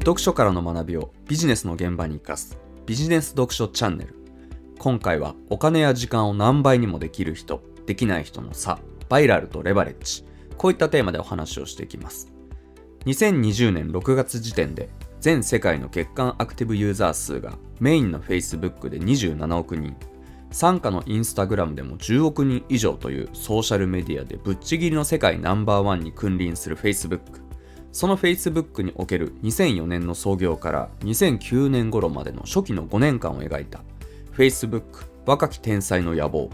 読書からの学びをビジネスの現場に生かすビジネス読書チャンネル。今回はお金や時間を何倍にもできる人できない人の差バイラルとレバレッジこういったテーマでお話をしていきます。2020年6月時点で全世界の月間アクティブユーザー数がメインの Facebook で27億人傘下の Instagram でも10億人以上というソーシャルメディアでぶっちぎりの世界ナンバーワンに君臨する Facebook その Facebook における2004年の創業から2009年頃までの初期の5年間を描いた Facebook 若き天才の野望。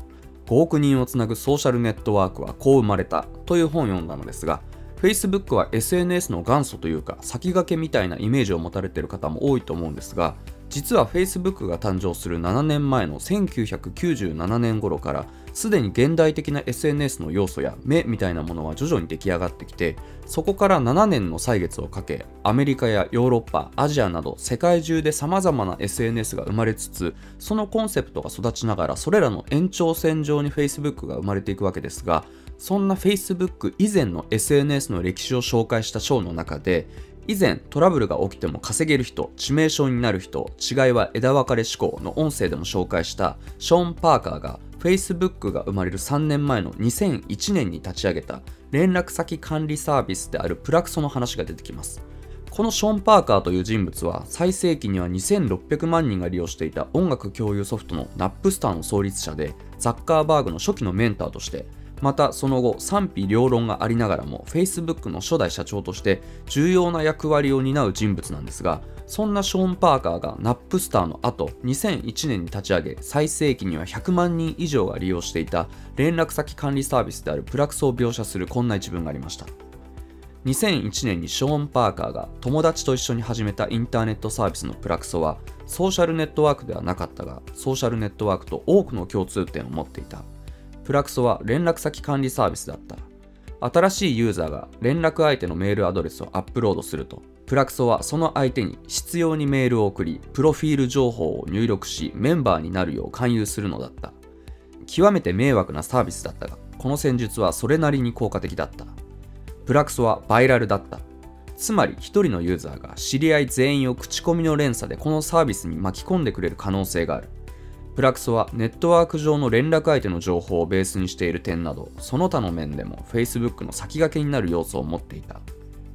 5億人をつなぐソーシャルネットワークはこう生まれたという本を読んだのですが Facebook は SNS の元祖というか先駆けみたいなイメージを持たれている方も多いと思うんですが実は Facebook が誕生する7年前の1997年頃からすでに現代的な SNS の要素や目みたいなものは徐々に出来上がってきてそこから7年の歳月をかけアメリカやヨーロッパアジアなど世界中で様々な SNS が生まれつつそのコンセプトが育ちながらそれらの延長線上に Facebook が生まれていくわけですがそんな Facebook 以前の SNS の歴史を紹介した章の中で以前トラブルが起きても稼げる人致命傷になる人違いは枝分かれ思考の音声でも紹介したショーン・パーカーが Facebook が生まれる3年前の2001年に立ち上げた連絡先管理サービスであるプラクソの話が出てきます。このショーン・パーカーという人物は最盛期には2600万人が利用していた音楽共有ソフトのナップスターの創立者でザッカーバーグの初期のメンターとしてまたその後賛否両論がありながらも Facebook の初代社長として重要な役割を担う人物なんですがそんなショーン・パーカーがナップスターの後2001年に立ち上げ最盛期には100万人以上が利用していた連絡先管理サービスであるプラクスを描写するこんな一文がありました。2001年にショーン・パーカーが友達と一緒に始めたインターネットサービスのプラクソはソーシャルネットワークではなかったがソーシャルネットワークと多くの共通点を持っていた。プラクソは連絡先管理サービスだった。新しいユーザーが連絡相手のメールアドレスをアップロードするとプラクソはその相手に必要にメールを送りプロフィール情報を入力しメンバーになるよう勧誘するのだった。極めて迷惑なサービスだったがこの戦術はそれなりに効果的だった。プラクソはバイラルだった。つまり1人のユーザーが知り合い全員を口コミの連鎖でこのサービスに巻き込んでくれる可能性がある。プラクソはネットワーク上の連絡相手の情報をベースにしている点などその他の面でも Facebook の先駆けになる要素を持っていた。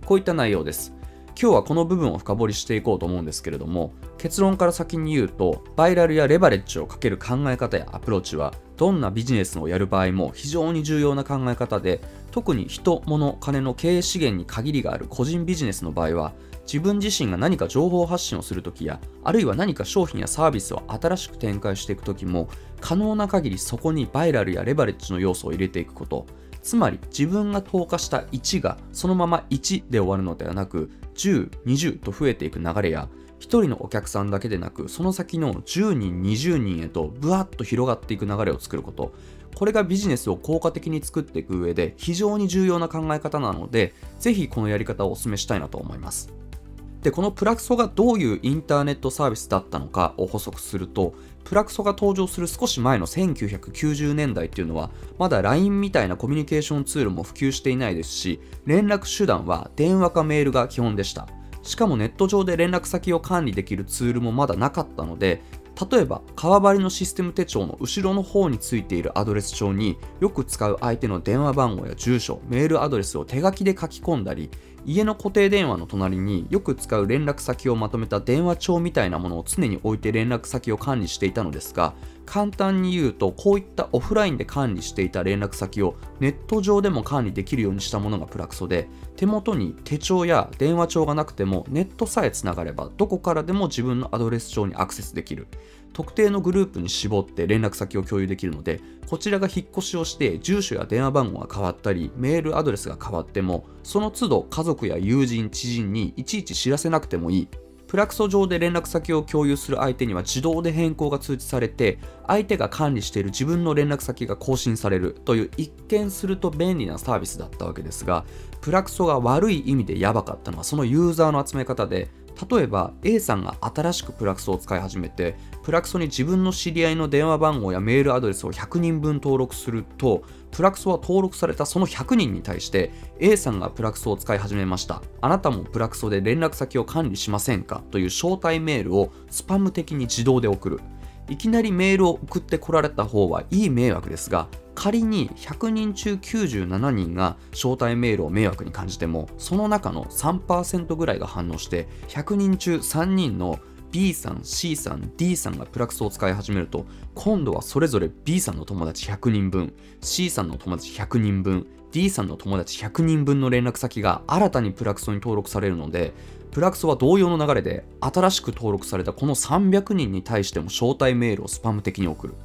こういった内容です。今日はこの部分を深掘りしていこうと思うんですけれども結論から先に言うとバイラルやレバレッジをかける考え方やアプローチはどんなビジネスをやる場合も非常に重要な考え方で特に人、物、金の経営資源に限りがある個人ビジネスの場合は自分自身が何か情報発信をするときや、あるいは何か商品やサービスを新しく展開していくときも、可能な限りそこにバイラルやレバレッジの要素を入れていくこと、つまり自分が投下した1がそのまま1で終わるのではなく、10、20と増えていく流れや、1人のお客さんだけでなく、その先の10人、20人へとブワッと広がっていく流れを作ること、これがビジネスを効果的に作っていく上で非常に重要な考え方なので、ぜひこのやり方をお勧めしたいなと思います。でこのプラクソがどういうインターネットサービスだったのかを補足するとプラクソが登場する少し前の1990年代っていうのはまだ LINE みたいなコミュニケーションツールも普及していないですし連絡手段は電話かメールが基本でした。しかもネット上で連絡先を管理できるツールもまだなかったので例えば川張りのシステム手帳の後ろの方についているアドレス帳によく使う相手の電話番号や住所メールアドレスを手書きで書き込んだり家の固定電話の隣によく使う連絡先をまとめた電話帳みたいなものを常に置いて連絡先を管理していたのですが簡単に言うとこういったオフラインで管理していた連絡先をネット上でも管理できるようにしたものがプラクソで手元に手帳や電話帳がなくてもネットさえつながればどこからでも自分のアドレス帳にアクセスできる。特定のグループに絞って連絡先を共有できるのでこちらが引っ越しをして住所や電話番号が変わったりメールアドレスが変わってもその都度家族や友人知人にいちいち知らせなくてもいい。プラクソ上で連絡先を共有する相手には自動で変更が通知されて相手が管理している自分の連絡先が更新されるという一見すると便利なサービスだったわけですがプラクソが悪い意味でやばかったのはそのユーザーの集め方で例えば A さんが新しくプラクソを使い始めてプラクソに自分の知り合いの電話番号やメールアドレスを100人分登録するとプラクソは登録されたその100人に対して A さんがプラクソを使い始めました。あなたもプラクソで連絡先を管理しませんか？という招待メールをスパム的に自動で送る。いきなりメールを送ってこられた方はいい迷惑ですが仮に100人中97人が招待メールを迷惑に感じてもその中の3%ぐらいが反応して100人中3人の B さん C さん D さんがプラクソを使い始めると今度はそれぞれ B さんの友達100人分 C さんの友達100人分 D さんの友達100人分の連絡先が新たにプラクソに登録されるのでプラクソは同様の流れで新しく登録されたこの300人に対しても招待メールをスパム的に送る。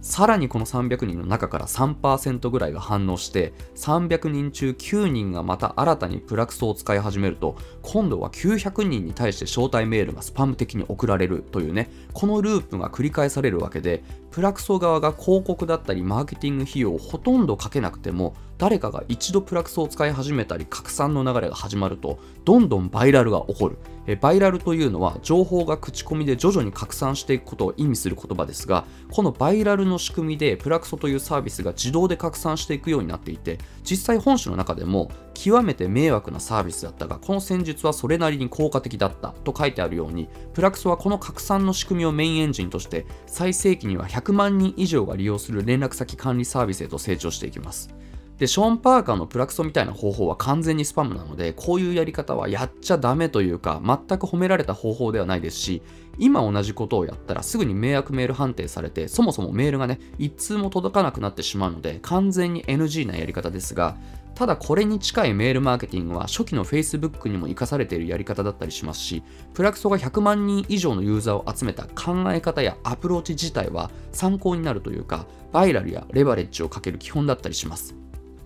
さらにこの300人の中から3%ぐらいが反応して300人中9人がまた新たにプラクソを使い始めると今度は900人に対して招待メールがスパム的に送られるというねこのループが繰り返されるわけでプラクソ側が広告だったりマーケティング費用をほとんどかけなくても誰かが一度プラクソを使い始めたり拡散の流れが始まるとどんどんバイラルが起こる。えバイラルというのは情報が口コミで徐々に拡散していくことを意味する言葉ですがこのバイラルの仕組みでプラクソというサービスが自動で拡散していくようになっていて実際本書の中でも極めて迷惑なサービスだったがこの戦術はそれなりに効果的だったと書いてあるようにプラクソはこの拡散の仕組みをメインエンジンとして最盛期には100万人以上が利用する連絡先管理サービスへと成長していきます。で、ショーン・パーカーのプラクソみたいな方法は完全にスパムなので、こういうやり方はやっちゃダメというか、全く褒められた方法ではないですし、今同じことをやったらすぐに迷惑メール判定されて、そもそもメールがね、一通も届かなくなってしまうので、完全に NG なやり方ですが、ただこれに近いメールマーケティングは初期の Facebook にも生かされているやり方だったりしますし、プラクソが100万人以上のユーザーを集めた考え方やアプローチ自体は参考になるというか、バイラルやレバレッジをかける基本だったりします。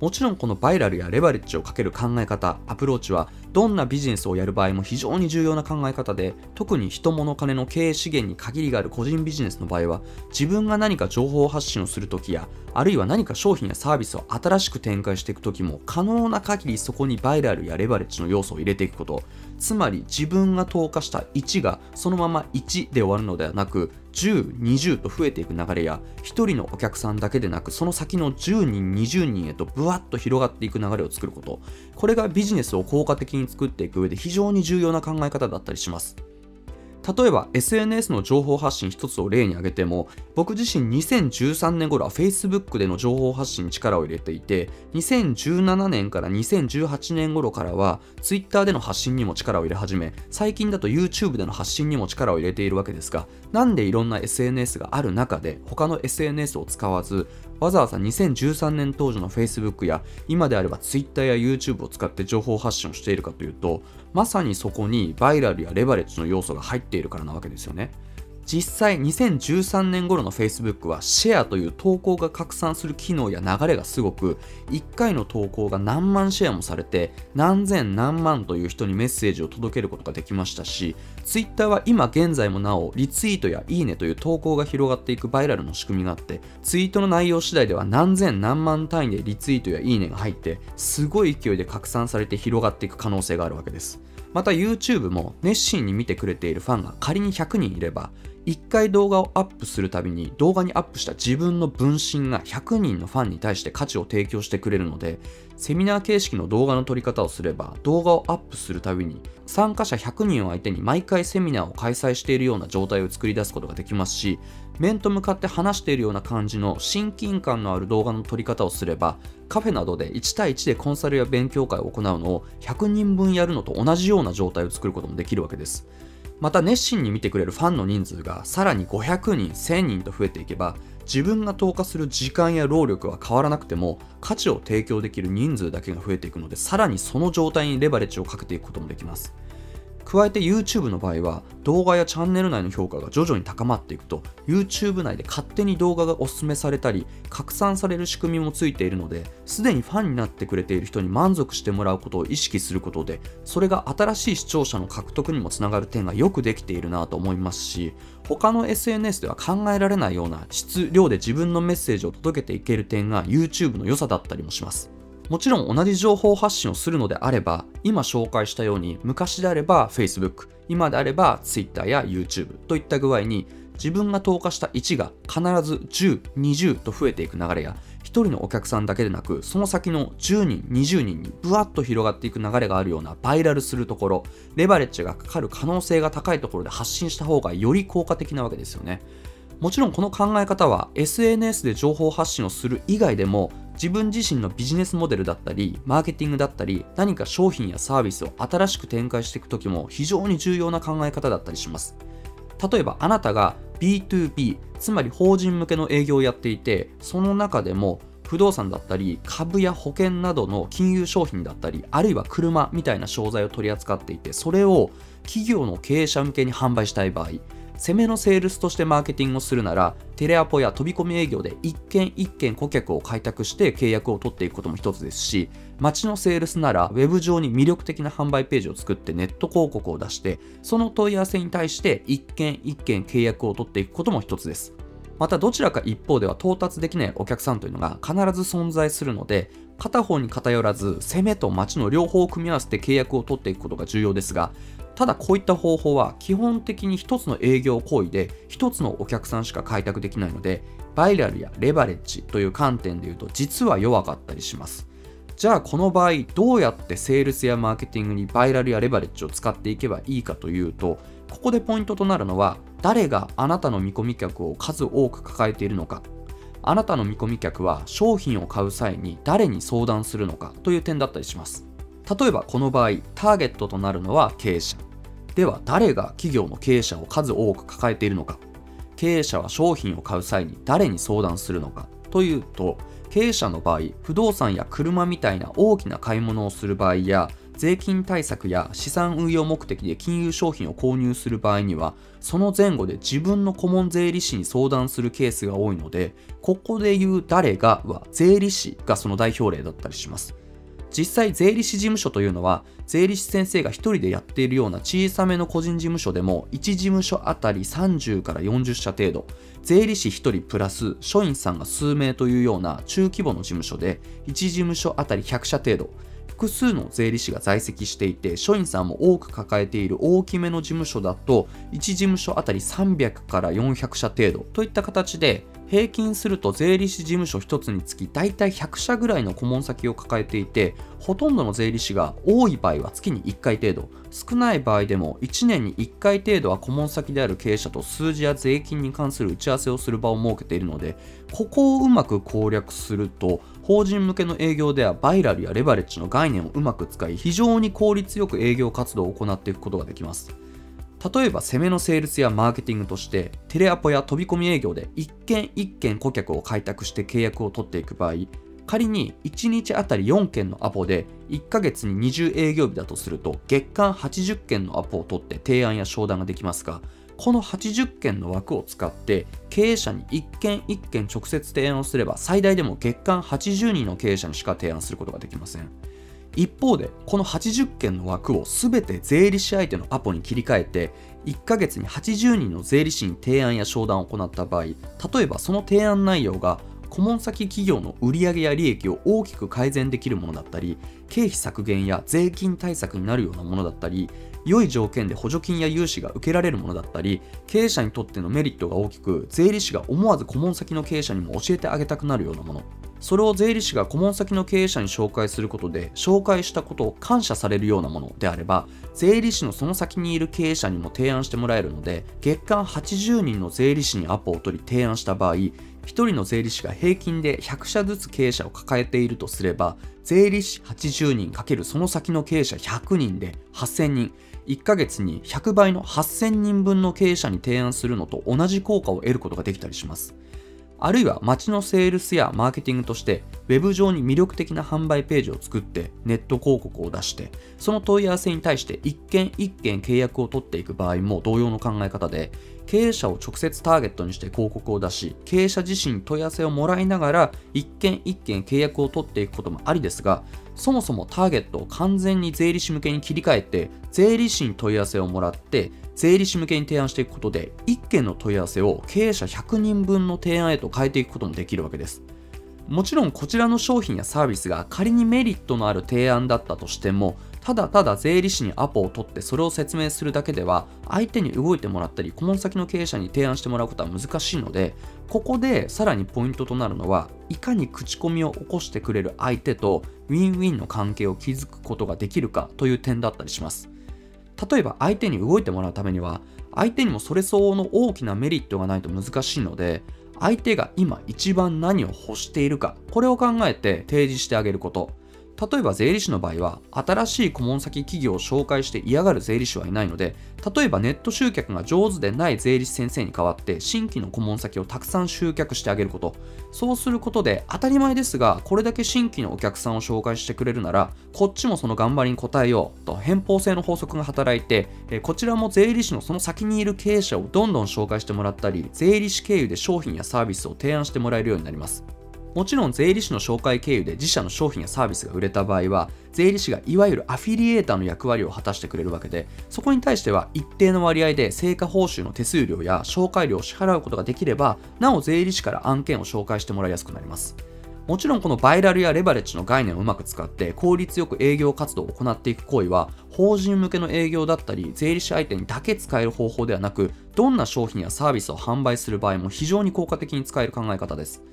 もちろんこのバイラルやレバレッジをかける考え方、アプローチはどんなビジネスをやる場合も非常に重要な考え方で、特に人物金の経営資源に限りがある個人ビジネスの場合は、自分が何か情報発信をするときや、あるいは何か商品やサービスを新しく展開していくときも、可能な限りそこにバイラルやレバレッジの要素を入れていくこと、つまり自分が投下した1がそのまま1で終わるのではなく、10、20と増えていく流れや、1人のお客さんだけでなく、その先の10人、20人へとブワッと広がっていく流れを作ること。これがビジネスを効果的に作っていく上で非常に重要な考え方だったりします。例えば SNS の情報発信一つを例に挙げても僕自身2013年頃は Facebook での情報発信に力を入れていて2017年から2018年頃からは Twitter での発信にも力を入れ始め最近だと YouTube での発信にも力を入れているわけですがなんでいろんな SNS がある中で他の SNS を使わずわざわざ2013年当時の Facebook や今であれば Twitter や YouTube を使って情報発信をしているかというとまさにそこにバイラルやレバレッジの要素が入っているからなわけですよね。実際2013年頃の Facebook はシェアという投稿が拡散する機能や流れがすごく1回の投稿が何万シェアもされて何千何万という人にメッセージを届けることができましたし Twitter は今現在もなおリツイートやいいねという投稿が広がっていくバイラルの仕組みがあってツイートの内容次第では何千何万単位でリツイートやいいねが入ってすごい勢いで拡散されて広がっていく可能性があるわけです。また YouTube も熱心に見てくれているファンが仮に100人いれば1回動画をアップするたびに動画にアップした自分の分身が100人のファンに対して価値を提供してくれるのでセミナー形式の動画の撮り方をすれば動画をアップするたびに参加者100人を相手に毎回セミナーを開催しているような状態を作り出すことができますし面と向かって話しているような感じの親近感のある動画の撮り方をすればカフェなどで1対1でコンサルや勉強会を行うのを100人分やるのと同じような状態を作ることもできるわけです。また熱心に見てくれるファンの人数がさらに500人1000人と増えていけば自分が投下する時間や労力は変わらなくても価値を提供できる人数だけが増えていくのでさらにその状態にレバレッジをかけていくこともできます。加えて YouTube の場合は動画やチャンネル内の評価が徐々に高まっていくと YouTube 内で勝手に動画がおすすめされたり拡散される仕組みもついているのですでにファンになってくれている人に満足してもらうことを意識することでそれが新しい視聴者の獲得にもつながる点がよくできているなと思いますし他の SNS では考えられないような質量で自分のメッセージを届けていける点が YouTube の良さだったりもします。もちろん同じ情報発信をするのであれば、今紹介したように昔であれば Facebook、今であれば Twitter や YouTube といった具合に自分が投下した1が必ず10、20と増えていく流れや1人のお客さんだけでなくその先の10人、20人にブワッと広がっていく流れがあるようなバイラルするところ、レバレッジがかかる可能性が高いところで発信した方がより効果的なわけですよね。もちろんこの考え方は SNS で情報発信をする以外でも自分自身のビジネスモデルだったりマーケティングだったり何か商品やサービスを新しく展開していく時も非常に重要な考え方だったりします。例えばあなたが B2B つまり法人向けの営業をやっていてその中でも不動産だったり株や保険などの金融商品だったりあるいは車みたいな商材を取り扱っていてそれを企業の経営者向けに販売したい場合攻めのセールスとしてマーケティングをするなら、テレアポや飛び込み営業で一件一件顧客を開拓して契約を取っていくことも一つですし、街のセールスなら、ウェブ上に魅力的な販売ページを作ってネット広告を出して、その問い合わせに対して一件一件契約を取っていくことも一つです。またどちらか一方では到達できないお客さんというのが必ず存在するので、片方に偏らず攻めと街の両方を組み合わせて契約を取っていくことが重要ですがただこういった方法は基本的に1つの営業行為で1つのお客さんしか開拓できないのでバイラルやレバレッジという観点で言うと実は弱かったりします。じゃあこの場合どうやってセールスやマーケティングにバイラルやレバレッジを使っていけばいいかというとここでポイントとなるのは誰があなたの見込み客を数多く抱えているのか。あなたの見込み客は商品を買う際に誰に相談するのかという点だったりします。例えばこの場合ターゲットとなるのは経営者。では誰が企業の経営者を数多く抱えているのか。経営者は商品を買う際に誰に相談するのか。というと経営者の場合不動産や車みたいな大きな買い物をする場合や税金対策や資産運用目的で金融商品を購入する場合にはその前後で自分の顧問税理士に相談するケースが多いのでここで言う誰がは税理士がその代表例だったりします。実際税理士事務所というのは税理士先生が1人でやっているような小さめの個人事務所でも1事務所あたり30から40社程度税理士1人プラス署員さんが数名というような中規模の事務所で1事務所あたり100社程度複数の税理士が在籍していて署員さんも多く抱えている大きめの事務所だと1事務所あたり300から400社程度といった形で平均すると税理士事務所1つにつき大体100社ぐらいの顧問先を抱えていてほとんどの税理士が多い場合は月に1回程度少ない場合でも1年に1回程度は顧問先である経営者と数字や税金に関する打ち合わせをする場を設けているのでここをうまく攻略すると法人向けの営業ではバイラルやレバレッジの概念をうまく使い非常に効率よく営業活動を行っていくことができます。例えば攻めのセールスやマーケティングとしてテレアポや飛び込み営業で一件一件顧客を開拓して契約を取っていく場合仮に1日あたり4件のアポで1ヶ月に20営業日だとすると月間80件のアポを取って提案や商談ができますがこの80件の枠を使って経営者に1件1件直接提案をすれば最大でも月間80人の経営者にしか提案することができません。一方でこの80件の枠を全て税理士相手のアポに切り替えて1ヶ月に80人の税理士に提案や商談を行った場合例えばその提案内容が顧問先企業の売上や利益を大きく改善できるものだったり経費削減や税金対策になるようなものだったり良い条件で補助金や融資が受けられるものだったり経営者にとってのメリットが大きく税理士が思わず顧問先の経営者にも教えてあげたくなるようなもの。それを税理士が顧問先の経営者に紹介することで紹介したことを感謝されるようなものであれば税理士のその先にいる経営者にも提案してもらえるので月間80人の税理士にアポを取り提案した場合1人の税理士が平均で100社ずつ経営者を抱えているとすれば税理士80人×その先の経営者100人で8000人。1ヶ月に100倍の8000人分の経営者に提案するのと同じ効果を得ることができたりします。あるいは街のセールスやマーケティングとしてウェブ上に魅力的な販売ページを作ってネット広告を出してその問い合わせに対して一件一件契約を取っていく場合も同様の考え方で経営者を直接ターゲットにして広告を出し経営者自身に問い合わせをもらいながら一件一件契約を取っていくこともありですがそもそもターゲットを完全に税理士向けに切り替えて税理士に問い合わせをもらって税理士向けに提案していくことで1件の問い合わせを経営者100人分の提案へと変えていくこともできるわけです。もちろんこちらの商品やサービスが仮にメリットのある提案だったとしてもただただ税理士にアポを取ってそれを説明するだけでは相手に動いてもらったり顧問先の経営者に提案してもらうことは難しいのでここでさらにポイントとなるのはいかに口コミを起こしてくれる相手とウィンウィンの関係を築くことができるかという点だったりします。例えば相手に動いてもらうためには相手にもそれ相応の大きなメリットがないと難しいので相手が今一番何を欲しているかこれを考えて提示してあげること。例えば税理士の場合は新しい顧問先企業を紹介して嫌がる税理士はいないので例えばネット集客が上手でない税理士先生に代わって新規の顧問先をたくさん集客してあげること。そうすることで当たり前ですがこれだけ新規のお客さんを紹介してくれるならこっちもその頑張りに応えようと偏方性の法則が働いてこちらも税理士のその先にいる経営者をどんどん紹介してもらったり税理士経由で商品やサービスを提案してもらえるようになります。もちろん税理士の紹介経由で自社の商品やサービスが売れた場合は税理士がいわゆるアフィリエーターの役割を果たしてくれるわけでそこに対しては一定の割合で成果報酬の手数料や紹介料を支払うことができればなお税理士から案件を紹介してもらいやすくなります。もちろんこのバイラルやレバレッジの概念をうまく使って効率よく営業活動を行っていく行為は法人向けの営業だったり税理士相手にだけ使える方法ではなくどんな商品やサービスを販売する場合も非常に効果的に使える考え方です。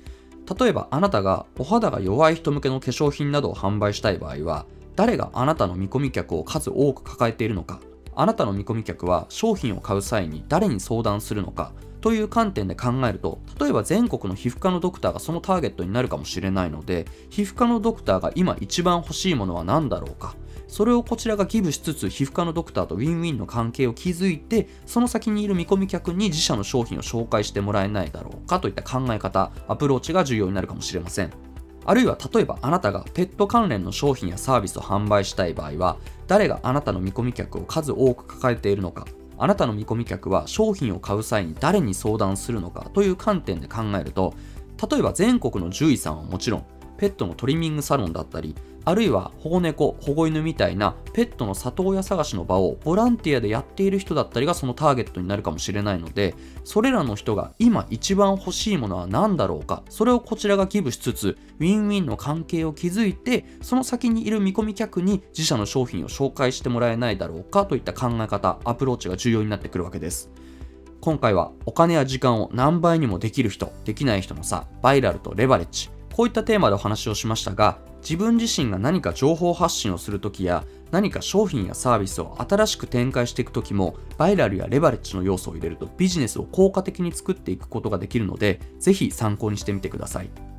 例えばあなたがお肌が弱い人向けの化粧品などを販売したい場合は誰があなたの見込み客を数多く抱えているのかあなたの見込み客は商品を買う際に誰に相談するのかという観点で考えると例えば全国の皮膚科のドクターがそのターゲットになるかもしれないので皮膚科のドクターが今一番欲しいものは何だろうかそれをこちらがギブしつつ皮膚科のドクターとウィンウィンの関係を築いてその先にいる見込み客に自社の商品を紹介してもらえないだろうかといった考え方アプローチが重要になるかもしれません。あるいは例えばあなたがペット関連の商品やサービスを販売したい場合は誰があなたの見込み客を数多く抱えているのかあなたの見込み客は商品を買う際に誰に相談するのかという観点で考えると例えば全国の獣医さんはもちろんペットのトリミングサロンだったりあるいは保護猫、保護犬みたいなペットの里親探しの場をボランティアでやっている人だったりがそのターゲットになるかもしれないので、それらの人が今一番欲しいものは何だろうか、それをこちらが寄付しつつ、ウィンウィンの関係を築いて、その先にいる見込み客に自社の商品を紹介してもらえないだろうかといった考え方、アプローチが重要になってくるわけです。今回はお金や時間を何倍にもできる人、できない人の差、バイラルとレバレッジ、こういったテーマでお話をしましたが、自分自身が何か情報発信をするときや何か商品やサービスを新しく展開していくときもバイラルやレバレッジの要素を入れるとビジネスを効果的に作っていくことができるのでぜひ参考にしてみてください。